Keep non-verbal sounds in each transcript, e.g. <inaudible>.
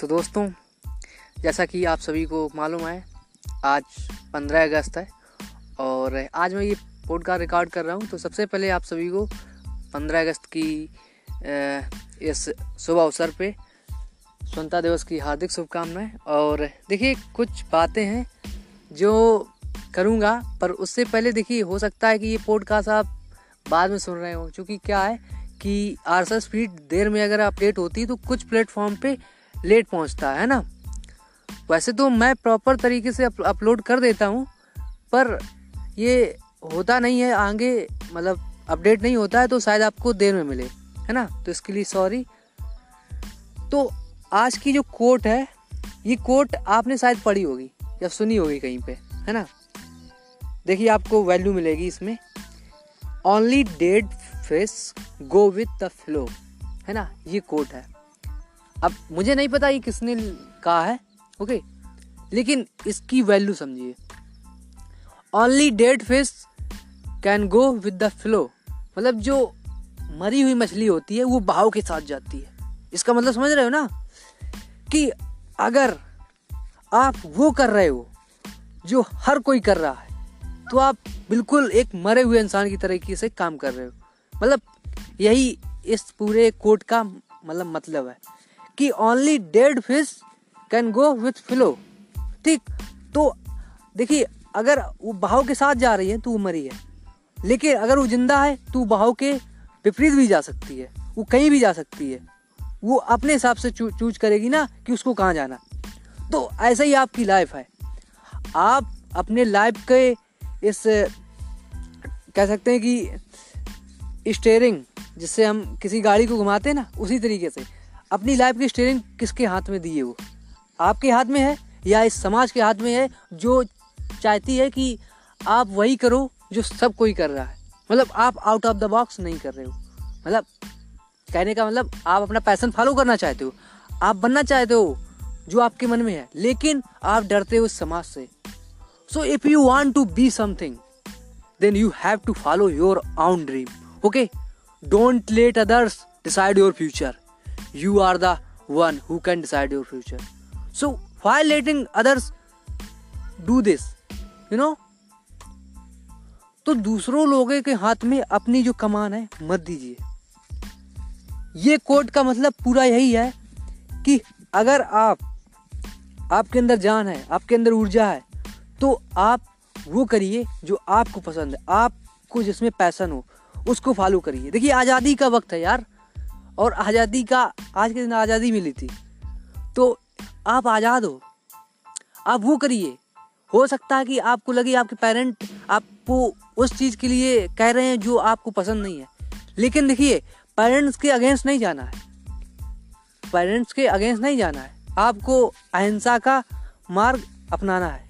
तो दोस्तों, जैसा कि आप सभी को मालूम है, आज 15 अगस्त है और आज मैं ये पॉडकास्ट रिकॉर्ड कर रहा हूँ। तो सबसे पहले आप सभी को 15 अगस्त की इस शुभ अवसर पे स्वतंत्रता दिवस की हार्दिक शुभकामनाएँ। और देखिए, कुछ बातें हैं जो करूँगा, पर उससे पहले देखिए, हो सकता है कि ये पॉडकास्ट आप बाद में सुन रहे हो, क्योंकि क्या है कि आर स्पीड देर में अगर अपडेट होती है तो कुछ प्लेटफॉर्म पे लेट पहुँचता है ना? वैसे तो मैं प्रॉपर तरीके से अपलोड कर देता हूँ, पर ये होता नहीं है, आगे मतलब अपडेट नहीं होता है तो शायद आपको देर में मिले, है ना? तो इसके लिए सॉरी तो आज की जो कोट है, ये कोट आपने शायद पढ़ी होगी, या सुनी होगी कहीं पे, है ना? देखिए, आपको वैल्यू मिलेगी इसमें. Only dead fish go with the flow है ना? ये कोट है. अब मुझे नहीं पता ये किसने कहा है ओके लेकिन इसकी वैल्यू समझिए। Only dead fish can go with the flow मतलब जो मरी हुई मछली होती है, वो बहाव के साथ जाती है। इसका मतलब समझ रहे हो ना? कि अगर आप वो कर रहे हो, जो हर कोई कर रहा है तो आप बिल्कुल एक मरे हुए इंसान की तरीके से काम कर रहे हो। मतलब यही इस पूरे कोट का मतलब मतलब है। कि only dead fish can go with flow ठीक तो देखिए अगर वो बहाव के साथ जा रही है तो वो मरी है। लेकिन अगर वो ज़िंदा है तो बहाव के विपरीत भी जा सकती है। वो कहीं भी जा सकती है। वो अपने हिसाब से चू, चूज़ करेगी ना कि उसको कहाँ जाना। तो ऐसा ही आपकी लाइफ है। आप अपने लाइफ के इस कह सकते हैं कि स्टेयरिंग जिससे हम किसी गाड़ी को घुमाते हैं ना उसी तरीके से। अपनी लाइफ की स्टेयरिंग किसके हाथ में दिए वो? आपके हाथ में है या इस समाज के हाथ में है जो चाहती है कि आप वही करो जो सब कोई कर रहा है? मतलब आप आउट ऑफ़ द बॉक्स नहीं कर रहे हो। मतलब कहने का मतलब आप अपना पैसन फॉलो करना चाहते हो। आप बनना चाहते हो जो आपके मन में है, लेकिन आप डरते हो समाज से। So if you want to be something then you have to follow your own dream okay don't let others decide your future you are the one who can decide your future. So, why letting others do this, you know? तो दूसरों लोगों के हाथ में अपनी जो कमान है, मत दीजिए। ये कोट का मतलब पूरा यही है कि अगर आप, आपके अंदर जान है, आपके अंदर ऊर्जा है तो आप वो करिए जो आपको पसंद है। आपको जिसमें पैसन हो, उसको फॉलो करिए। देखिए, आज़ादी का वक्त है यार। और आज़ादी का, आज के दिन आज़ादी मिली थी। तो आप आज़ाद हो। आप वो करिए। हो सकता है कि आपको लगे आपके पेरेंट आपको उस चीज़ के लिए कह रहे हैं जो आपको पसंद नहीं है। लेकिन देखिए पेरेंट्स के अगेंस्ट नहीं जाना है। पेरेंट्स के अगेंस्ट नहीं जाना है। आपको अहिंसा का मार्ग अपनाना है।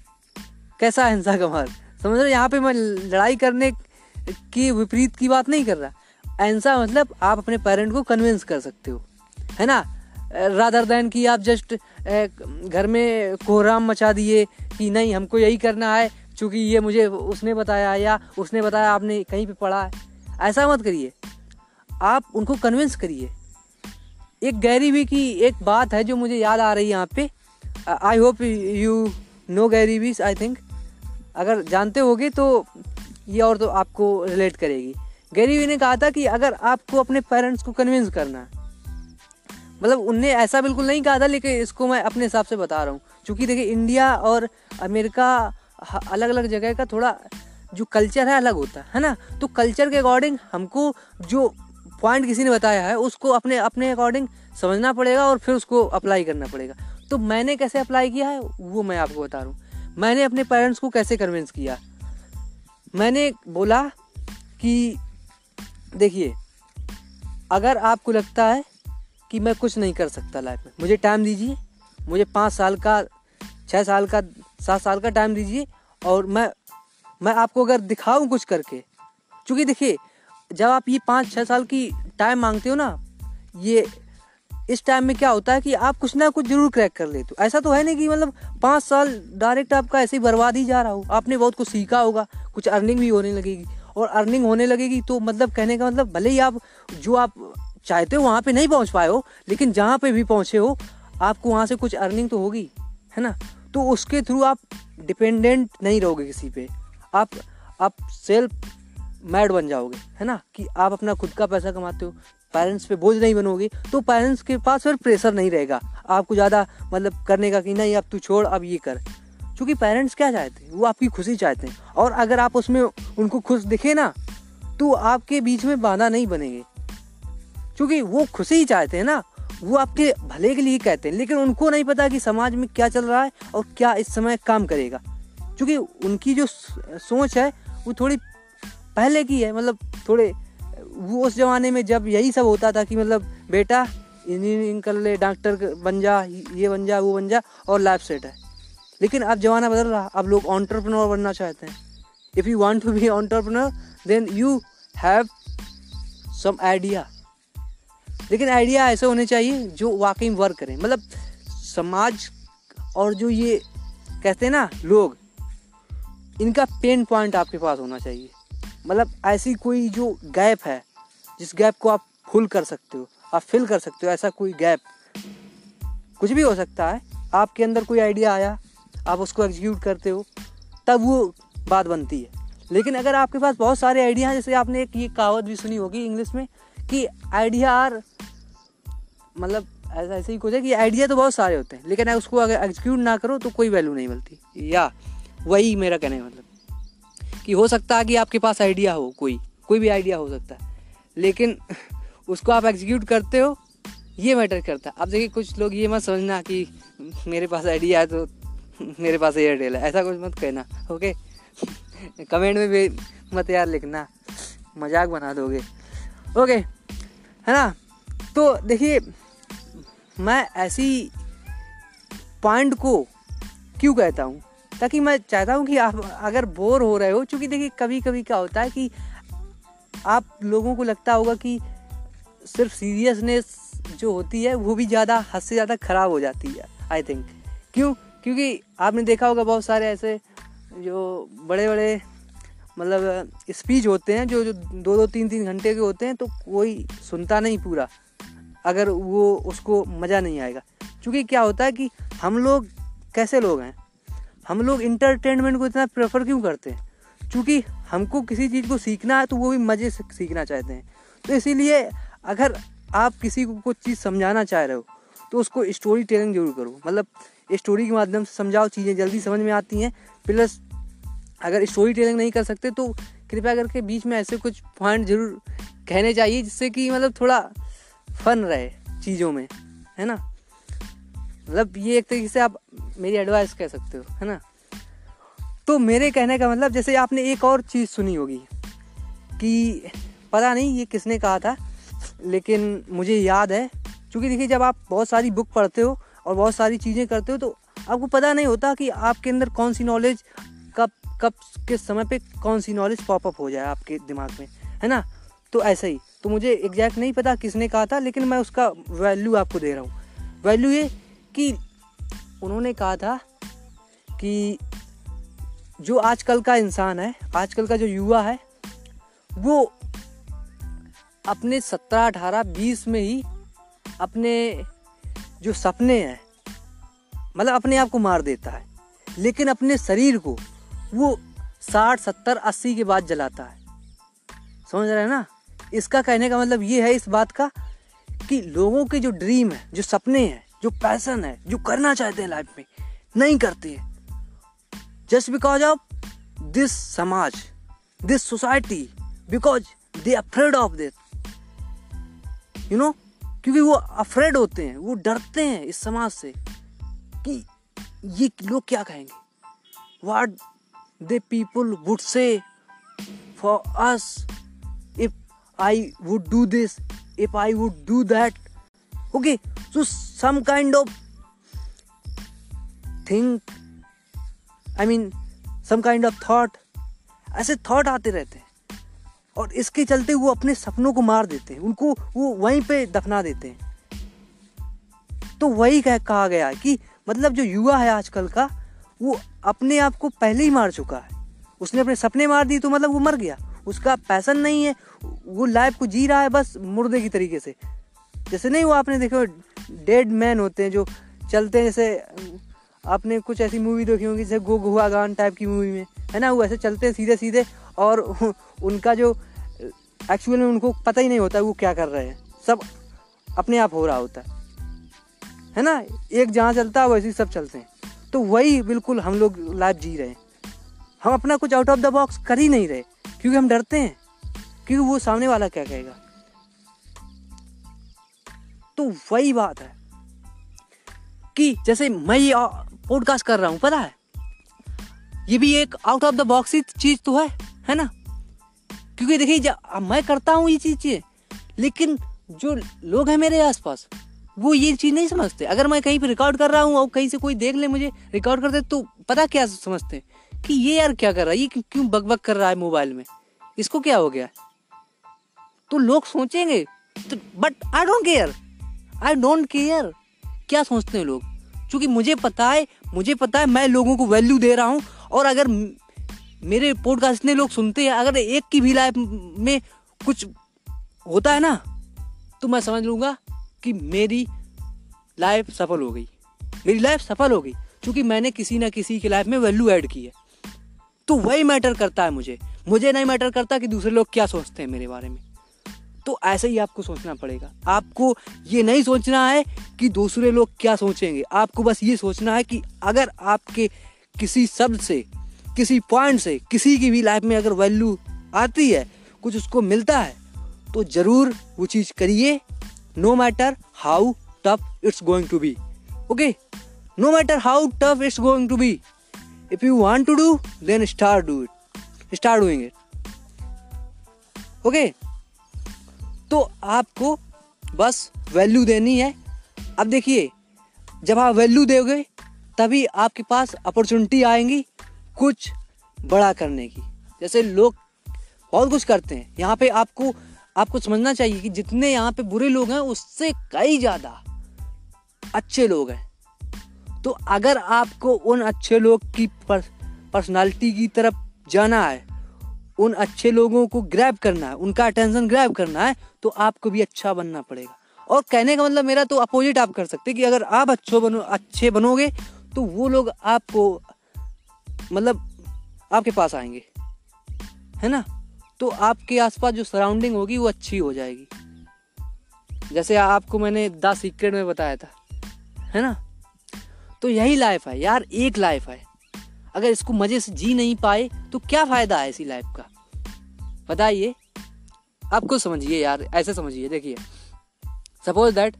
कैसा अहिंसा का मार्ग? समझ रहे यहाँ पे मैं लड़ाई करने की विपरीत की बात नहीं कर रहा। ऐसा मतलब आप अपने पेरेंट को कन्विंस कर सकते हो, है ना? रादर दैन कि आप जस्ट घर में कोहराम मचा दिए कि नहीं, हमको यही करना है क्योंकि ये मुझे उसने बताया या उसने बताया आपने कहीं पे पढ़ा है। ऐसा मत करिए। आप उनको कन्विंस करिए। एक गैरी वी की एक बात है जो मुझे याद आ रही है यहाँ पे। I hope you know Gary Vee I think अगर जानते होगे तो ये और तो आपको रिलेट करेगी। गैरी ने कहा था कि अगर आपको अपने पेरेंट्स को कन्विंस करना है मतलब उनने ऐसा बिल्कुल नहीं कहा था, लेकिन इसको मैं अपने हिसाब से बता रहा हूँ। क्योंकि देखिए इंडिया और अमेरिका अलग अलग जगह का थोड़ा जो कल्चर है अलग होता है ना? तो कल्चर के अकॉर्डिंग हमको जो पॉइंट किसी ने बताया है, उसको अपने अपने अकॉर्डिंग समझना पड़ेगा और फिर उसको अप्लाई करना पड़ेगा। तो मैंने कैसे अप्लाई किया है, वो मैं आपको बता रहा हूँ। मैंने अपने पेरेंट्स को कैसे कन्विंस किया? मैंने बोला कि देखिए, अगर आपको लगता है कि मैं कुछ नहीं कर सकता लाइफ में, मुझे टाइम दीजिए, मुझे पाँच साल का छः साल का, सात साल का टाइम दीजिए और मैं मैं आपको अगर दिखाऊँ कुछ करके क्योंकि देखिए, जब आप ये पाँच छः साल की टाइम मांगते हो ना, ये, इस टाइम में क्या होता है कि आप कुछ ना कुछ ज़रूर क्रैक कर लेते हो। ऐसा तो है नहीं कि मतलब पाँच साल डायरेक्ट आपका ऐसे ही बर्बाद ही जा रहा हो। आपने बहुत कुछ सीखा होगा, कुछ अर्निंग भी होने लगेगी। और अर्निंग होने लगेगी तो मतलब कहने का मतलब भले ही आप जो आप चाहते हो वहाँ पे नहीं पहुँच पाए हो, लेकिन जहाँ पे भी पहुँचे हो, आपको वहाँ से कुछ अर्निंग तो होगी, है ना? तो उसके थ्रू आप डिपेंडेंट नहीं रहोगे किसी पे। आप आप सेल्फ मैड बन जाओगे, है ना? कि आप अपना खुद का पैसा कमाते हो पेरेंट्स पे बोझ नहीं बनोगे तो पेरेंट्स के पास फिर प्रेशर नहीं रहेगा। आपको ज़्यादा मतलब करने का कि नहीं, अब तू छोड़, अब ये कर। क्योंकि पेरेंट्स क्या चाहते हैं? वो आपकी खुशी चाहते हैं। और अगर आप उसमें उनको खुश दिखे ना तो आपके बीच में बाधा नहीं बनेंगे। क्योंकि वो खुशी ही चाहते हैं ना, वो आपके भले के लिए कहते हैं, लेकिन उनको नहीं पता कि समाज में क्या चल रहा है और क्या इस समय काम करेगा। क्योंकि उनकी जो सोच है, वो थोड़ी पहले की है मतलब थोड़े, वो उस ज़माने में जब यही सब होता था कि मतलब बेटा इंजीनियरिंग कर ले डॉक्टर बन जा, ये बन जा, वो बन जा, और लाइफ सेट है। लेकिन अब ज़माना बदल रहा। अब लोग ऑन्टरप्रनोर बनना चाहते हैं। If you want to be entrepreneur then you have some idea लेकिन आइडिया ऐसे होने चाहिए जो वाकई वर्क करें। मतलब समाज और जो ये कहते हैं ना लोग, इनका पेन पॉइंट आपके पास होना चाहिए। मतलब ऐसी कोई जो गैप है, जिस गैप को आप फुल कर सकते हो, आप फिल कर सकते हो, ऐसा कोई गैप कुछ भी हो सकता है। आपके अंदर कोई आइडिया आया आप उसको एग्जीक्यूट करते हो, तब वो बात बनती है। लेकिन अगर आपके पास बहुत सारे आइडिया हैं, जैसे आपने एक ये कहावत भी सुनी होगी इंग्लिश में कि आइडिया आर मतलब ऐसा, ऐसे ही कुछ है कि आइडिया तो बहुत सारे होते हैं, लेकिन उसको अगर एग्जीक्यूट ना करो तो कोई वैल्यू नहीं मिलती। या, वही मेरा कहने मतलब कि हो सकता है कि आपके पास आइडिया हो कोई कोई भी आइडिया हो सकता है, लेकिन <laughs> उसको आप एग्जीक्यूट करते हो, ये मैटर करता है। अब देखिए, कुछ लोग ये मत समझना कि मेरे पास आइडिया है तो <laughs> मेरे पास एयरटेल है। ऐसा कुछ मत कहना ओके कमेंट में भी मत यार लिखना। मज़ाक बना दोगे। ओके है ना? तो देखिए, मैं ऐसी पॉइंट को क्यों कहता हूँ? ताकि मैं चाहता हूँ कि आप अगर बोर हो रहे हो क्योंकि देखिए कभी कभी क्या होता है कि आप लोगों को लगता होगा कि सिर्फ़ सीरियसनेस जो होती है, वो भी ज़्यादा, हद से ज़्यादा ख़राब हो जाती है आई थिंक क्यों? क्योंकि आपने देखा होगा बहुत सारे ऐसे जो बड़े बड़े मतलब स्पीच होते हैं, जो जो दो दो तीन तीन घंटे के होते हैं तो कोई सुनता नहीं पूरा। अगर वो, उसको मज़ा नहीं आएगा। क्योंकि क्या होता है कि हम लोग कैसे लोग हैं? हम लोग इंटरटेनमेंट को इतना प्रेफर क्यों करते हैं? क्योंकि हमको किसी चीज़ को सीखना है तो वो भी मज़े से सीखना चाहते हैं। तो इसीलिए अगर आप किसी को कुछ चीज़ समझाना चाह रहे हो तो उसको स्टोरी टेलिंग ज़रूर करो। मतलब स्टोरी के माध्यम से समझाओ, चीज़ें जल्दी समझ में आती हैं। प्लस अगर स्टोरी टेलिंग नहीं कर सकते तो कृपया करके बीच में ऐसे कुछ पॉइंट ज़रूर कहने चाहिए, जिससे कि मतलब थोड़ा फन रहे चीज़ों में, है ना? मतलब ये एक तरीके से आप मेरी एडवाइस कह सकते हो, है ना? तो मेरे कहने का मतलब जैसे आपने एक और चीज़ सुनी होगी, कि पता नहीं ये किसने कहा था, लेकिन मुझे याद है, क्योंकि देखिए जब आप बहुत सारी बुक पढ़ते हो और बहुत सारी चीज़ें करते हो तो आपको पता नहीं होता कि आपके अंदर कौन सी नॉलेज कब कब, किस समय पे कौन सी नॉलेज पॉपअप हो जाए आपके दिमाग में, है ना? तो ऐसा ही। तो मुझे एग्जैक्ट नहीं पता किसने कहा था, लेकिन मैं उसका वैल्यू आपको दे रहा हूँ। वैल्यू ये कि उन्होंने कहा था कि जो आजकल का इंसान है, आजकल का जो युवा है, वो अपने सत्रह, अठारह, बीस में ही अपने जो सपने हैं मतलब अपने आप को मार देता है, लेकिन अपने शरीर को वो साठ, सत्तर, अस्सी के बाद जलाता है। समझ रहे हैं ना? इसका कहने का मतलब ये है इस बात का कि लोगों के जो ड्रीम है, जो सपने हैं, जो पैसन है, जो करना चाहते हैं लाइफ में, नहीं करते हैं। जस्ट बिकॉज़ ऑफ़ दिस समाज this society because they afraid of this you know क्योंकि वो अफ्रेड होते हैं, वो डरते हैं इस समाज से कि ये लोग क्या कहेंगे? What the people would say for us if I would do this if I would do that okay so some kind of think I mean some kind of thought ऐसे थॉट आते रहते हैं। और इसके चलते वो अपने सपनों को मार देते हैं। उनको वो वहीं पे दफना देते हैं। तो वही कह, कहा गया कि मतलब जो युवा है आजकल का, वो अपने आप को पहले ही मार चुका है। उसने अपने सपने मार दिए तो मतलब वो मर गया। उसका पैसन नहीं है। वो लाइफ को जी रहा है बस मुर्दे की तरीके से। जैसे नहीं वो आपने देखो, डेड मैन होते हैं जो चलते हैं जैसे आपने कुछ ऐसी मूवी देखी होगी, जैसे गो गुआ गान टाइप की मूवी में, है ना? वो ऐसे चलते हैं सीधे सीधे और <laughs> उनका जो एक्चुअल में उनको पता ही नहीं होता वो क्या कर रहे हैं। सब अपने आप हो रहा होता है। है ना? एक जहाँ चलता है, वैसे ही सब चलते हैं। तो वही बिल्कुल हम लोग लाइफ जी रहे हैं। हम अपना कुछ आउट ऑफ़ द बॉक्स कर ही नहीं रहे, क्योंकि हम डरते हैं। क्योंकि वो सामने वाला क्या कहेगा? तो वही बात है कि जैसे मैं पॉडकास्ट कर रहा हूँ, पता है? ये भी एक आउट ऑफ़ द बॉक्स चीज़ तो है है ना? क्योंकि देखिए मैं करता हूँ ये चीज़, लेकिन जो लोग हैं मेरे आसपास, वो ये चीज़ नहीं समझते। अगर मैं कहीं पर रिकॉर्ड कर रहा हूँ और कहीं से कोई देख ले मुझे रिकॉर्ड करते तो पता क्या समझते? कि ये यार क्या कर रहा है? ये क्यों बक बक कर रहा है मोबाइल में? इसको क्या हो गया? तो लोग सोचेंगे तो but I don't care I don't care क्या सोचते हैं लोग? क्योंकि मुझे पता है, मुझे पता है मैं लोगों को वैल्यू दे रहा हूँ और अगर मेरे पॉडकास्ट इतने लोग सुनते हैं, अगर एक की भी लाइफ में कुछ होता है ना तो मैं समझ लूँगा कि मेरी लाइफ सफल हो गई। मेरी लाइफ सफल हो गई, क्योंकि मैंने किसी ना किसी की लाइफ में वैल्यू ऐड की है। तो वही मैटर करता है मुझे। मुझे नहीं मैटर करता कि दूसरे लोग क्या सोचते हैं मेरे बारे में। तो ऐसे ही आपको सोचना पड़ेगा। आपको ये नहीं सोचना है कि दूसरे लोग क्या सोचेंगे। आपको बस ये सोचना है कि अगर आपके किसी शब्द से, किसी पॉइंट से, किसी की भी लाइफ में अगर वैल्यू आती है, कुछ उसको मिलता है तो ज़रूर वो चीज़ करिए no matter how tough it's going to be okay no matter how tough it's going to be if you want to do then start do it start doing it okay तो आपको बस वैल्यू देनी है। अब देखिए, जब आप value दोगे, तभी आपके पास अपॉर्चुनिटी आएँगी कुछ बड़ा करने की। जैसे लोग बहुत कुछ करते हैं। यहाँ पे आपको आपको समझना चाहिए कि जितने यहाँ पे बुरे लोग हैं, उससे कई ज़्यादा अच्छे लोग हैं। तो अगर आपको उन अच्छे लोग की पर्सनालिटी की तरफ़ जाना है उन अच्छे लोगों को ग्रैब करना है, उनका अटेंशन ग्रैब करना है तो आपको भी अच्छा बनना पड़ेगा। और कहने का मतलब मेरा तो अपोजिट आप कर सकते कि अगर आप अच्छो बनो, अच्छे बनोगे तो वो लोग आपको मतलब आपके पास आएँगे। है ना? तो आपके आसपास जो सराउंडिंग होगी, वो अच्छी हो जाएगी। जैसे आपको मैंने द सीक्रेट में बताया था। है ना? तो यही लाइफ है यार, एक लाइफ है। अगर इसको मज़े से जी नहीं पाए तो क्या फ़ायदा है इसी लाइफ का? बताइए। आपको समझिए यार, ऐसे समझिए, देखिए। सपोज़ दैट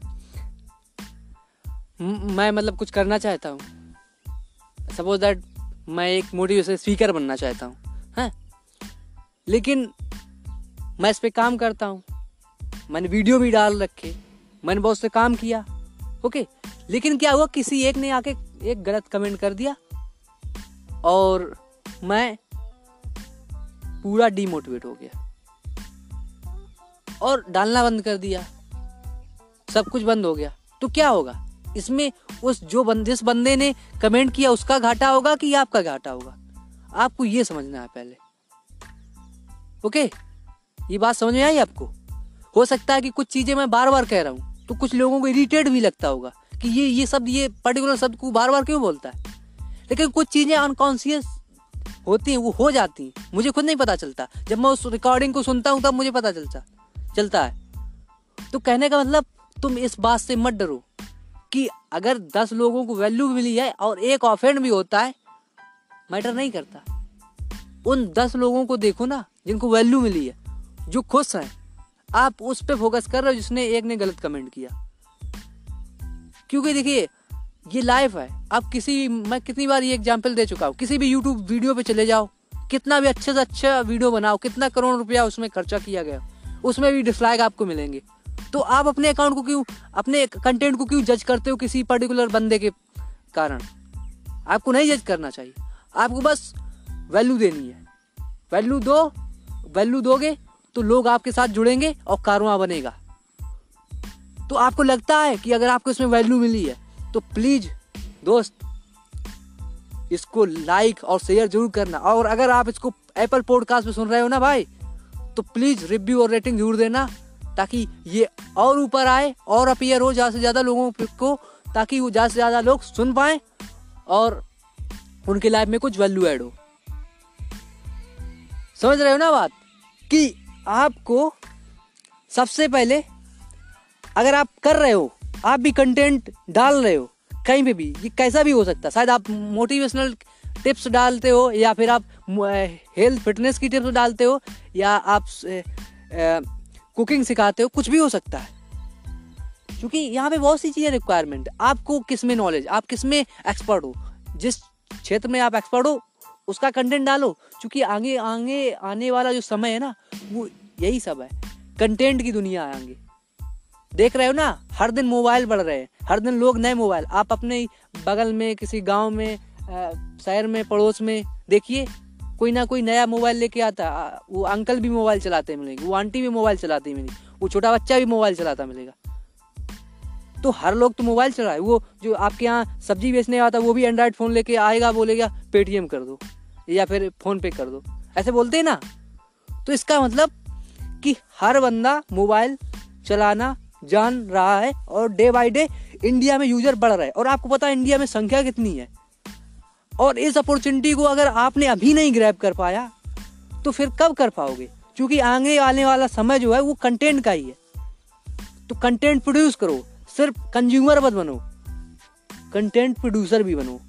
मैं मतलब कुछ करना चाहता हूँ। सपोज़ दैट मैं एक मोटिवेशन स्पीकर बनना चाहता हूँ, हैं? लेकिन मैं इस पर काम करता हूँ। मैंने वीडियो भी डाल रखे, मैंने बहुत से काम किया ओके लेकिन क्या हुआ, किसी एक ने आके एक गलत कमेंट कर दिया? और मैं पूरा डीमोटिवेट हो गया। और डालना बंद कर दिया। सब कुछ बंद हो गया। तो क्या होगा? इसमें उस जो बंद जिस बंदे ने कमेंट किया, उसका घाटा होगा कि आपका घाटा होगा? आपको ये समझना है पहले। ओके ये बात समझ में आई आपको? हो सकता है कि कुछ चीज़ें मैं बार बार कह रहा हूँ तो कुछ लोगों को इरिटेट भी लगता होगा कि ये ये शब्द ये पर्टिकुलर शब्द को बार बार क्यों बोलता है? लेकिन कुछ चीज़ें अनकॉन्सियस होती हैं, वो हो जाती मुझे खुद नहीं पता चलता। जब मैं उस रिकॉर्डिंग को सुनता हूँ, तब मुझे पता चलता चलता है। तो कहने का मतलब तुम इस बात से मत डरो कि अगर दस लोगों को वैल्यू मिली है और एक ऑफेंड भी होता है मैटर नहीं करता। उन दस लोगों को देखो ना, जिनको वैल्यू मिली है, जो खुश हैं। आप उस पर फोकस कर रहे हो जिसने एक ने गलत कमेंट किया। क्योंकि देखिए ये लाइफ है। आप किसी, मैं कितनी बार ये एग्ज़ाम्पल दे चुका हूँ। किसी भी यूट्यूब वीडियो पे चले जाओ, कितना भी अच्छे से अच्छा वीडियो बनाओ, कितना करोड़ रुपया उसमें खर्चा किया गया, उसमें भी डिसलाइक आपको मिलेंगे। तो आप अपने अकाउंट को क्यों, अपने कंटेंट को क्यों जज करते हो किसी पर्टिकुलर बंदे के कारण? आपको नहीं जज करना चाहिए। आपको बस वैल्यू देनी है। वैल्यू दो वैल्यू दोगे तो लोग आपके साथ जुड़ेंगे और कारवां बनेगा। तो आपको लगता है कि अगर आपको इसमें वैल्यू मिली है तो प्लीज़ दोस्त, इसको लाइक और शेयर ज़रूर करना। और अगर आप इसको एप्पल पॉडकास्ट पे सुन रहे हो ना भाई तो प्लीज़ रिव्यू और रेटिंग ज़रूर देना, ताकि ये और ऊपर आए और अपियर हो ज़्यादा से ज़्यादा लोगों को, ताकि वो ज़्यादा से ज़्यादा लोग सुन पाए और उनके लाइफ में कुछ वैल्यू ऐड हो। समझ रहे हो ना बात? कि आपको सबसे पहले, अगर आप कर रहे हो आप भी कंटेंट डाल रहे हो, कहीं पे भी, ये कैसा भी हो सकता है शायद आप मोटिवेशनल टिप्स डालते हो, या फिर आप हेल्थ फिटनेस की टिप्स डालते हो, या आप कुकिंग सिखाते हो, कुछ भी हो सकता है। क्योंकि यहाँ पे बहुत सी चीज़ें रिक्वायरमेंट आपको किसमें नॉलेज आप किसमें एक्सपर्ट हो, जिस क्षेत्र में आप एक्सपर्ट हो, उसका कंटेंट डालो, क्योंकि आगे आगे आने वाला जो समय है ना, वो यही सब है कंटेंट की दुनिया आगे। देख रहे हो ना, हर दिन मोबाइल बढ़ रहे हैं। हर दिन लोग नए मोबाइल आप अपने बगल में, किसी गाँव में शहर में, पड़ोस में, देखिए, कोई ना कोई नया मोबाइल लेके आता वो अंकल भी मोबाइल चलाते मिलेंगे, वो आंटी भी मोबाइल चलाती मिलेगी, वो छोटा बच्चा भी मोबाइल चलाता मिलेगा। तो हर लोग तो मोबाइल चला है। वो जो आपके यहाँ सब्ज़ी बेचने आता वो भी एंड्रॉयड फ़ोन लेके आएगा, बोलेगा पेटीएम कर दो, या फिर फ़ोन पे कर दो। ऐसे बोलते हैं ना। तो इसका मतलब कि हर बंदा मोबाइल चलाना जान रहा है और डे बाई डे इंडिया में यूज़र बढ़ रहा है। और आपको पता है इंडिया में संख्या कितनी है? और इस अपॉर्चुनिटी को अगर आपने अभी नहीं ग्रैब कर पाया तो फिर कब कर पाओगे? क्योंकि आगे आने वाला समय जो है वो कंटेंट का ही है। तो कंटेंट प्रोड्यूस करो। सिर्फ़ कंज्यूमर मत बनो। कंटेंट प्रोड्यूसर भी बनो।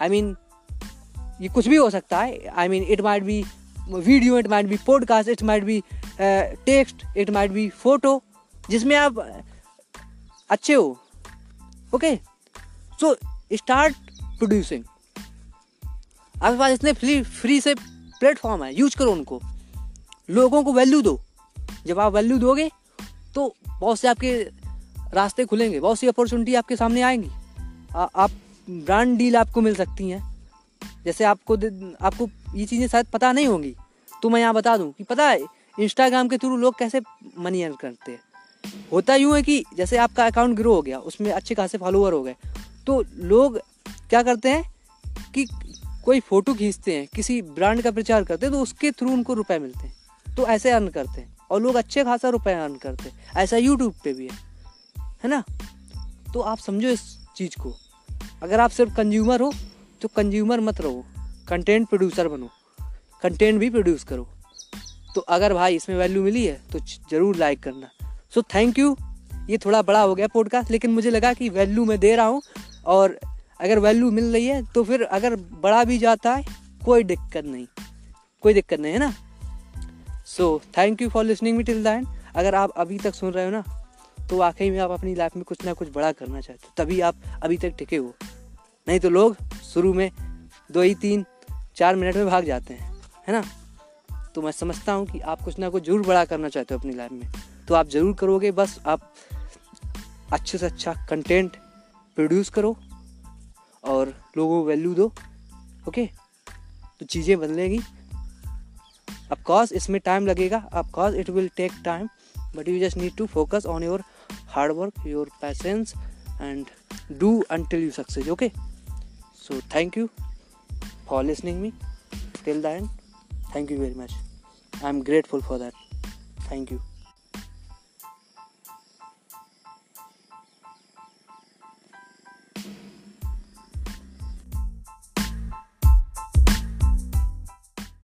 आई I मीन mean, ये कुछ भी हो सकता है। I mean it might be video it might be podcast it might be text it might be photo जिसमें आप अच्छे हो। ओके सो स्टार्ट प्रोड्यूसिंग आपके पास इतने फ्री फ्री से प्लेटफॉर्म है यूज़ करो उनको। लोगों को वैल्यू दो। जब आप वैल्यू दोगे तो बहुत से आपके रास्ते खुलेंगे बहुत सी अपॉर्चुनिटी आपके सामने आएँगी। आ, आप ब्रांड डील आपको मिल सकती हैं। जैसे आपको आपको ये चीज़ें शायद पता नहीं होंगी। तो मैं यहाँ बता दूँ कि पता है इंस्टाग्राम के थ्रू लोग कैसे मनी अर्न करते हैं? होता यूँ है कि जैसे आपका अकाउंट ग्रो हो गया, उसमें अच्छे खासे फॉलोअर हो गए तो लोग क्या करते हैं कि कोई फ़ोटो खींचते हैं, किसी ब्रांड का प्रचार करते हैं तो उसके थ्रू उनको रुपए मिलते हैं तो ऐसे अर्न करते हैं, और लोग अच्छे खासा रुपए अर्न करते हैं, ऐसा यूट्यूब पे भी है है ना? तो आप समझो इस चीज़ को, अगर आप सिर्फ़ कंज्यूमर हो तो कंज्यूमर मत रहो कंटेंट प्रोड्यूसर बनो कंटेंट भी प्रोड्यूस करो तो अगर भाई इसमें वैल्यू मिली है तो ज़रूर लाइक करना। सो थैंक यू ये थोड़ा बड़ा हो गया पॉडकास्ट लेकिन मुझे लगा कि वैल्यू मैं दे रहा हूँ, और अगर वैल्यू मिल रही है तो फिर अगर बड़ा भी जाता है, कोई दिक्कत नहीं। कोई दिक्कत नहीं, है ना? So thank you for listening me till then अगर आप अभी तक सुन रहे हो ना तो वाकई में आप अपनी लाइफ में कुछ ना कुछ बड़ा करना चाहते हो, तभी आप अभी तक टिके हो। नहीं तो लोग शुरू में दो ही तीन, चार मिनट में भाग जाते हैं, है ना? तो मैं समझता हूँ कि आप कुछ ना कुछ ज़रूर बड़ा करना चाहते हो अपनी लाइफ में। तो आप ज़रूर करोगे, बस आप अच्छे से अच्छा कंटेंट प्रोड्यूस करो और लोगों को वैल्यू दो ओके तो चीज़ें बदलेगी। ऑफकोर्स इसमें टाइम लगेगा of course it will take time but you just need to focus on your hard work your patience and do until you succeed, okay? So, thank you for listening me till the thank you very much I am grateful for that thank you.